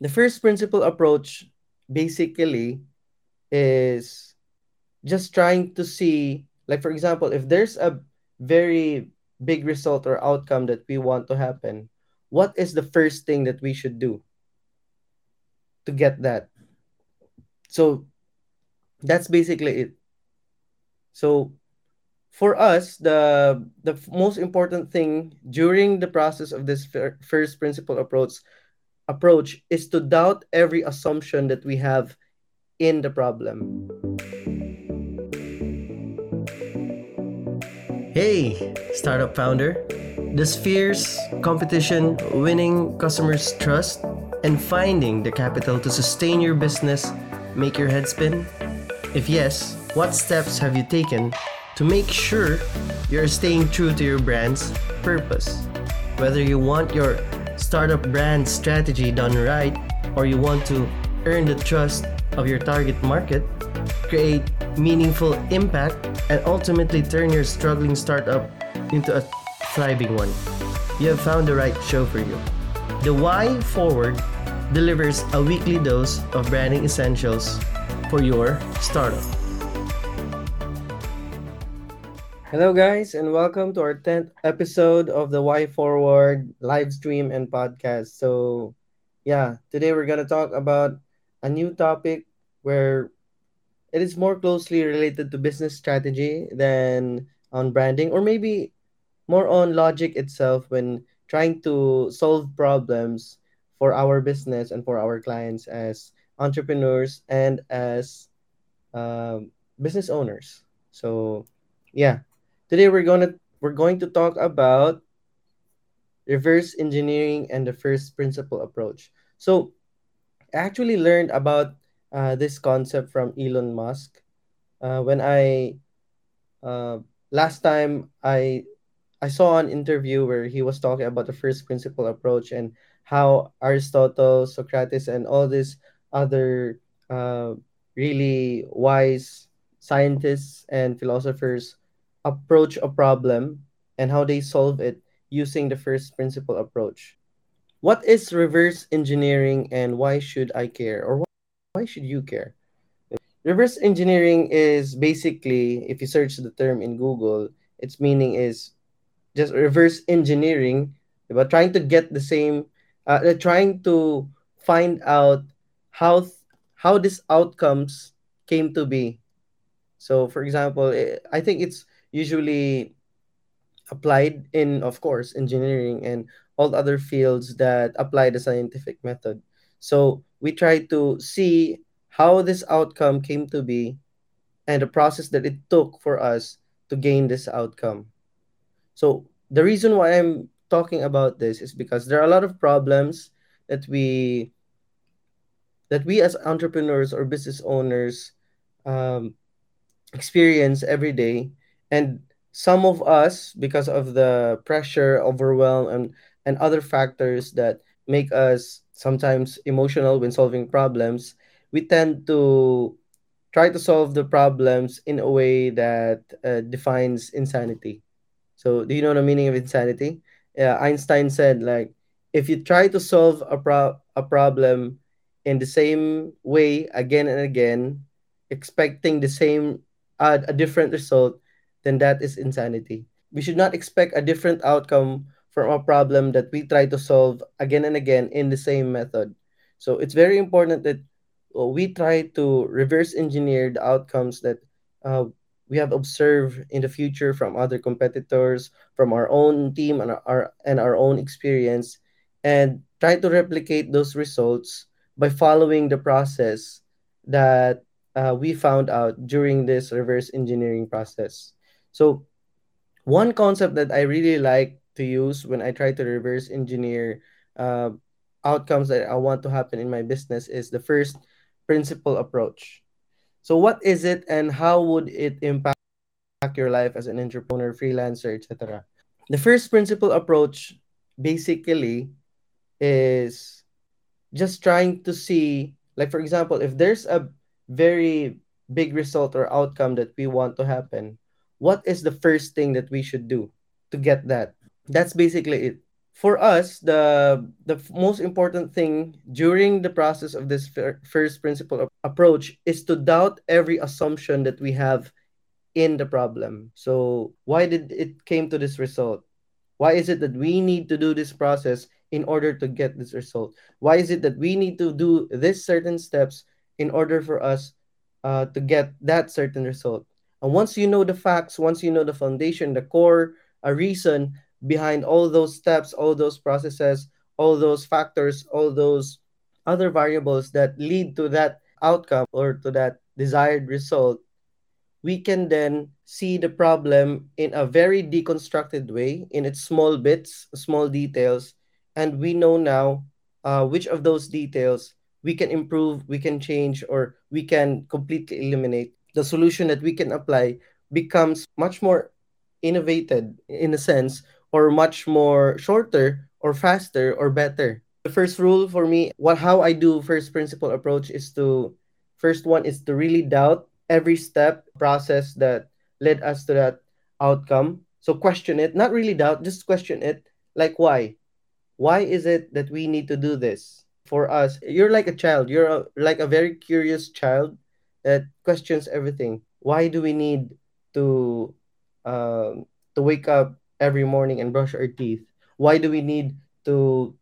the first principle approach basically is just trying to see like for example if there's a very big result or outcome that we want to happen what is the first thing that we should do to get that? So that's basically it. So for us the the most important thing during the process of this fir- first principle approach approach is to doubt every assumption that we have in the problem Hey, startup founder. Does fears, competition, winning customers' trust, and finding the capital to sustain your business make your head spin? If yes, what steps have you taken to make sure you're staying true to your brand's purpose? Whether you want your startup brand strategy done right or you want to earn the trust of your target market, create meaningful impact, and ultimately turn your struggling startup into a thriving one. You have found the right show for you. The Why Forward delivers a weekly dose of branding essentials for your startup. Hello, guys, and welcome to our 10th episode of the Why Forward live stream and podcast. So, yeah, today we're going to talk about a new topic where it is more closely related to business strategy than on branding, or maybe more on logic itself when trying to solve problems for our business and for our clients as entrepreneurs and as um, business owners. So, yeah, today we're gonna we're going to talk about reverse engineering and the first principle approach. So, I actually learned about uh, this concept from Elon Musk uh, when I uh, last time I I saw an interview where he was talking about the first principle approach and how Aristotle, Socrates, and all these other uh, really wise scientists and philosophers approach a problem and how they solve it using the first principle approach. What is reverse engineering and why should I care or why should you care? Reverse engineering is basically, if you search the term in Google, its meaning is just reverse engineering, but trying to get the same, uh, they're trying to find out how how these outcomes came to be. So, for example, eh, I think it's usually applied in, of course, engineering and all other fields that apply the scientific method. So, we try to see how this outcome came to be and the process that it took for us to gain this outcome. So the reason why I'm talking about this is because there are a lot of problems that we that we as entrepreneurs or business owners um, experience every day, and some of us because of the pressure, overwhelm, and and other factors that make us sometimes emotional when solving problems, we tend to try to solve the problems in a way that uh, defines insanity so, do you know the meaning of insanity? Yeah, Einstein said like if you try to solve a pro- a problem in the same way again and again, expecting the same uh, a different result, then that is insanity. We should not expect a different outcome from a problem that we try to solve again and again in the same method. So, it's very important that we try to reverse engineer the outcomes that uh, we have observed in the future from other competitors, from our own team and our and our own experience, and try to replicate those results by following the process that uh, we found out during this reverse engineering process. So one concept that I really like to use when I try to reverse engineer uh, outcomes that I want to happen in my business is the first principle approach. So what is it and how would it impact your life as an entrepreneur, freelancer, etc.? The first principle approach basically is just trying to see like for example, if there's a very big result or outcome that we want to happen, what is the first thing that we should do to get that? That's basically it. For us, the the most important thing during the process of this fir- first principle approach is to doubt every assumption that we have in the problem. So why did it came to this result? Why is it that we need to do this process in order to get this result? Why is it that we need to do this certain steps in order for us uh, to get that certain result? And once you know the facts, once you know the foundation, the core, a reason behind all those steps, all those processes, all those factors, all those other variables that lead to that outcome or to that desired result, we can then see the problem in a very deconstructed way in its small bits, small details, and we know now uh, which of those details we can improve, we can change, or we can completely eliminate. The solution that we can apply becomes much more innovated in a sense, or much more shorter, or faster, or better. The first rule for me, what how I do first principle approach is to first one is to really doubt every step process that led us to that outcome. So question it, not really doubt, just question it. Like why? Why is it that we need to do this? For us, you're like a child. You're a, like a very curious child that questions everything. Why do we need to um, to wake up every morning and brush our teeth? Why do we need to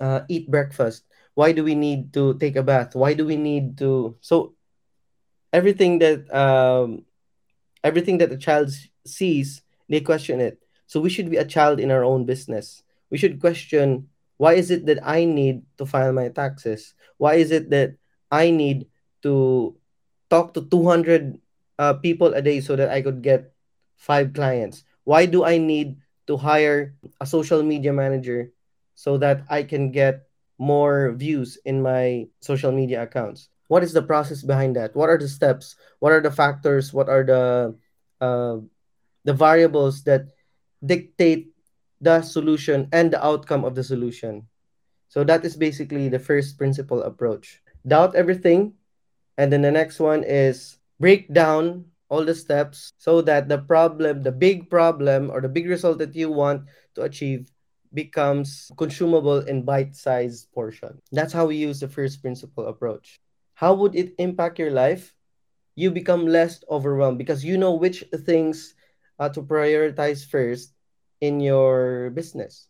uh, eat breakfast? Why do we need to take a bath? Why do we need to? So everything that um, everything that a child sees, they question it. So we should be a child in our own business. We should question why is it that I need to file my taxes? Why is it that I need to talk to 200 uh, people a day so that I could get five clients? Why do I need to hire a social media manager so that I can get more views in my social media accounts? What is the process behind that? What are the steps? What are the factors? What are the uh, the variables that dictate the solution and the outcome of the solution? So that is basically the first principle approach. Doubt everything, and then the next one is break down all the steps so that the problem, the big problem or the big result that you want to achieve becomes consumable in bite-sized portion. That's how we use the first principle approach. How would it impact your life? You become less overwhelmed because you know which things uh, to prioritize first in your business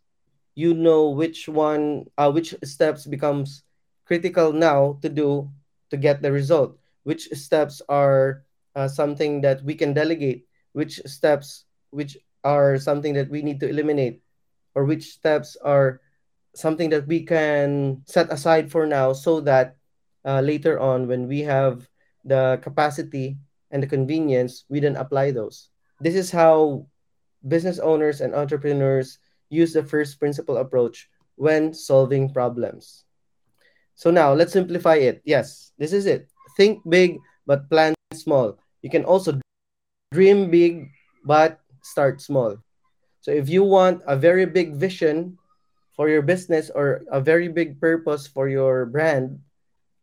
you know which one uh, which steps becomes critical now to do to get the result? Which steps are uh, something that we can delegate? Which steps which are something that we need to eliminate? Or which steps are something that we can set aside for now so that uh, later on when we have the capacity and the convenience we then apply those? This is how business owners and entrepreneurs use the first principle approach when solving problems. So now let's simplify it. Yes, this is it. Think big but plan small. You can also dream big but start small. So if you want a very big vision for your business or a very big purpose for your brand,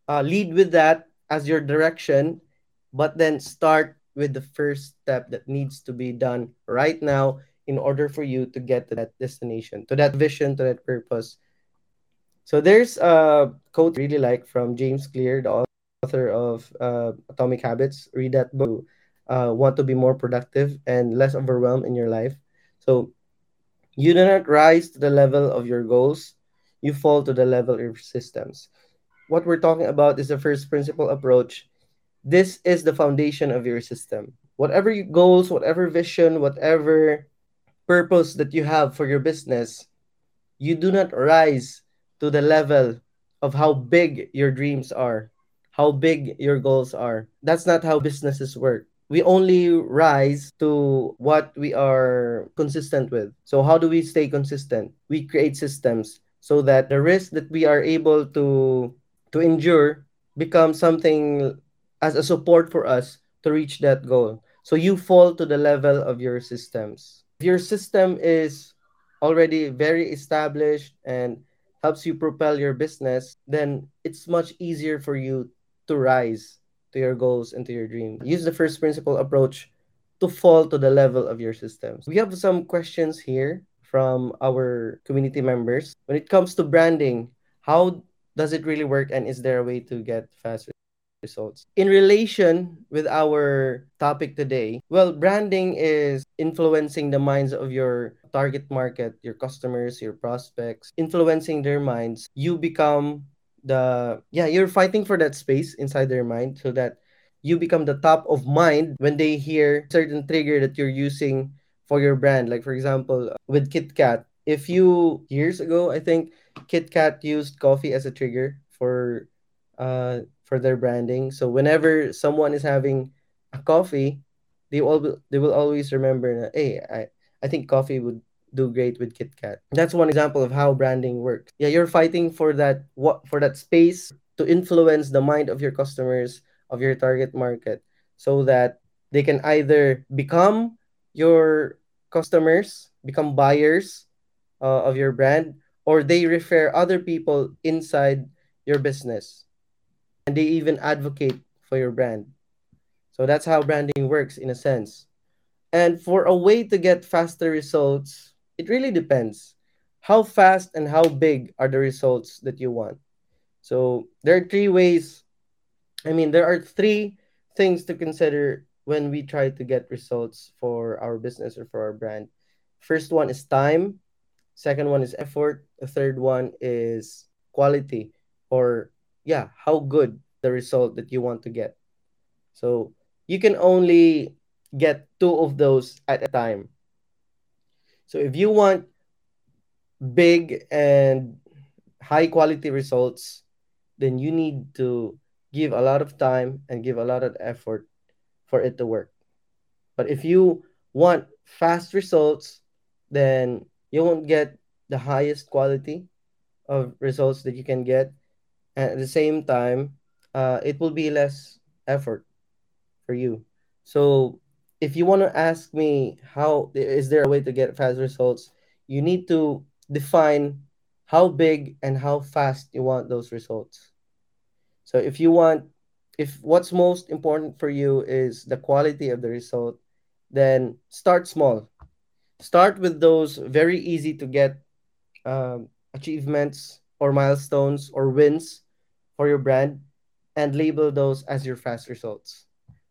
uh, lead with that as your direction, but then start with the first step that needs to be done right now in order for you to get to that destination, to that vision, to that purpose. So there's a quote I really like from James Clear, the author of uh, Atomic Habits. Read that book. Uh, want to be more productive and less overwhelmed in your life. So you do not rise to the level of your goals, you fall to the level of your systems. What we're talking about is the first principle approach. This is the foundation of your system. Whatever your goals, whatever vision, whatever purpose that you have for your business, you do not rise to the level of how big your dreams are, how big your goals are. That's not how businesses work. We only rise to what we are consistent with. So, how do we stay consistent? We create systems so that the risk that we are able to to endure becomes something as a support for us to reach that goal. So you fall to the level of your systems. If your system is already very established and helps you propel your business, then it's much easier for you to rise to your goals and to your dreams. Use the first principle approach to fall to the level of your systems. We have some questions here from our community members. When it comes to branding, how does it really work and is there a way to get fast In relation with our topic today, well, branding is influencing the minds of your target market, your customers, your prospects, influencing their minds. You become the yeah, you're fighting for that space inside their mind so that you become the top of mind when they hear certain trigger that you're using for your brand. Like for example, with KitKat, if you years ago, I think KitKat used coffee as a trigger for uh for their branding. So whenever someone is having a coffee, they will they will always remember hey, I I think coffee would do great with KitKat. That's one example of how branding works. Yeah, you're fighting for that what for that space to influence the mind of your customers, of your target market, so that they can either become your customers, become buyers uh, of your brand, or they refer other people inside your business and they even advocate for your brand. So that's how branding works in a sense. And for a way to get faster results, it really depends. How fast and how big are the results that you want? So there are three ways. I mean, there are three things to consider when we try to get results for our business or for our brand. First one is time, second one is effort, the third one is quality or yeah, how good the result that you want to get. So you can only get two of those at a time. So if you want big and high quality results, then you need to give a lot of time and give a lot of effort for it to work. But if you want fast results, then you won't get the highest quality of results that you can get. At the same time, uh, it will be less effort for you. So if you want to ask me how is there a way to get fast results, you need to define how big and how fast you want those results. So if you want if what's most important for you is the quality of the result, then start small. Start with those very easy to get um, achievements or milestones or wins for your brand and label those as your fast results.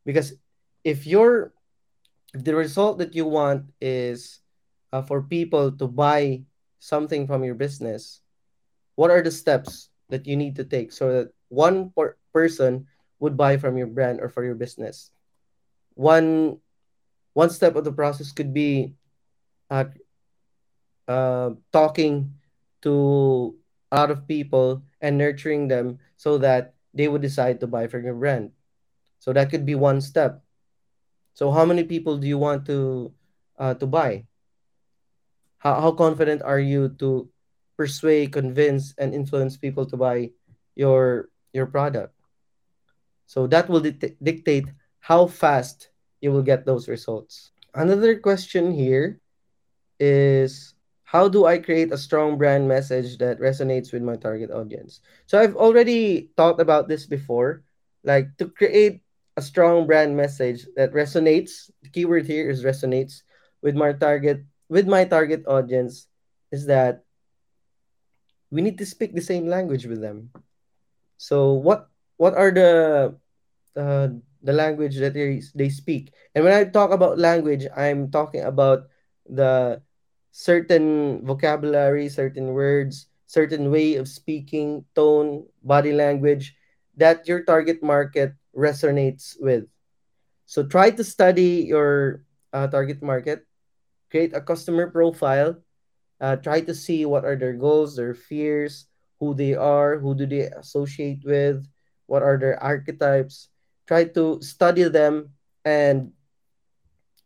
Because if your the result that you want is uh, for people to buy something from your business, what are the steps that you need to take so that one per- person would buy from your brand or for your business? One one step of the process could be uh, uh, talking to a lot of people and nurturing them so that they would decide to buy from your brand. So that could be one step. So how many people do you want to uh, to buy? How how confident are you to persuade, convince, and influence people to buy your your product? So that will dict- dictate how fast you will get those results. Another question here is how do I create a strong brand message that resonates with my target audience? So I've already talked about this before. Like to create a strong brand message that resonates, the keyword here is resonates with my target with my target audience is that we need to speak the same language with them. So what what are the uh, the language that they, they speak? And when I talk about language, I'm talking about the certain vocabulary, certain words, certain way of speaking, tone, body language that your target market resonates with. So try to study your uh, target market, create a customer profile, uh, try to see what are their goals, their fears, who they are, who do they associate with, what are their archetypes. Try to study them and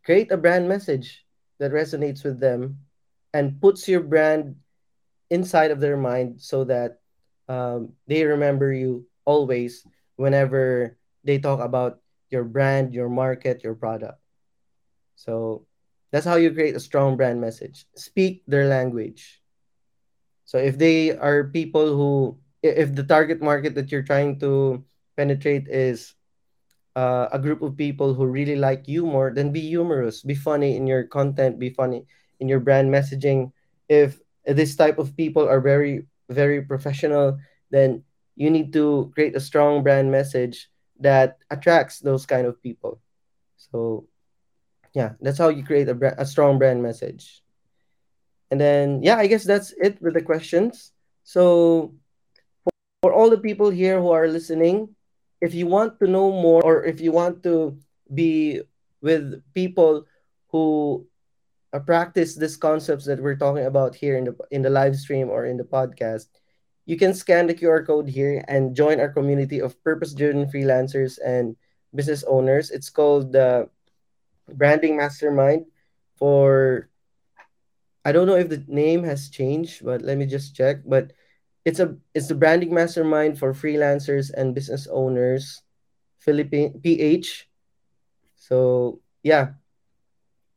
create a brand message that resonates with them and puts your brand inside of their mind so that um, they remember you always whenever they talk about your brand, your market, your product. So that's how you create a strong brand message. Speak their language. So if they are people who, if the target market that you're trying to penetrate is uh, a group of people who really like humor, then be humorous, be funny in your content, be funny in your brand messaging, if this type of people are very very professional then you need to create a strong brand message that attracts those kind of people. So yeah that's how you create a, bra- a strong brand message. And then yeah i guess that's it with the questions. So for all the people here who are listening if you want to know more or if you want to be with people who uh, practice these concepts that we're talking about here in the in the live stream or in the podcast, you can scan the QR code here and join our community of purpose-driven freelancers and business owners. It's called the Branding Mastermind. For I don't know if the name has changed, but let me just check. But it's a it's the Branding Mastermind for freelancers and business owners, Philippine PH. So yeah,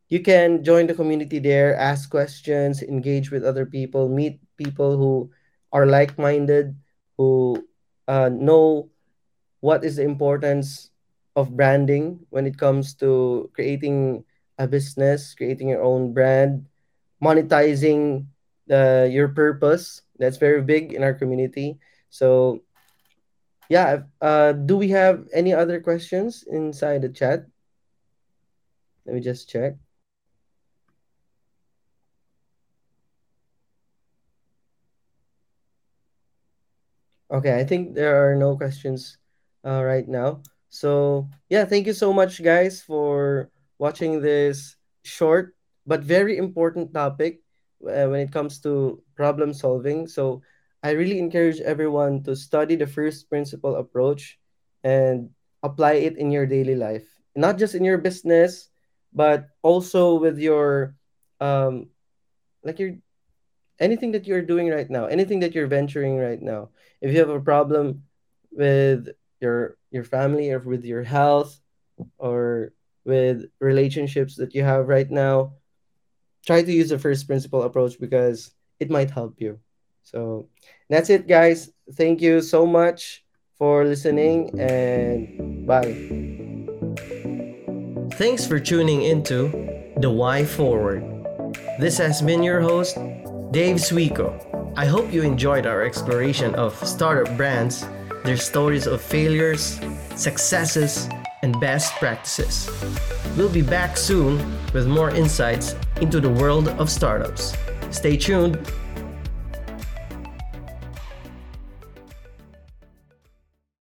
you can join the community there, ask questions, engage with other people, meet people who are like minded, who uh, know what is the importance of branding when it comes to creating a business, creating your own brand, monetizing the, your purpose. That's very big in our community. So, yeah, uh, do we have any other questions inside the chat? Let me just check. Okay, I think there are no questions uh, right now. So, yeah, thank you so much, guys, for watching this short but very important topic uh, when it comes to problem solving. So, I really encourage everyone to study the first principle approach and apply it in your daily life, not just in your business, but also with your um, like your anything that you're doing right now, anything that you're venturing right now, if you have a problem with your your family or with your health or with relationships that you have right now, try to use the first principle approach because it might help you. So that's it, guys. Thank you so much for listening and bye. Thanks for tuning into The Why Forward. This has been your host, Dave Suico. I hope you enjoyed our exploration of startup brands, their stories of failures, successes, and best practices. We'll be back soon with more insights into the world of startups. Stay tuned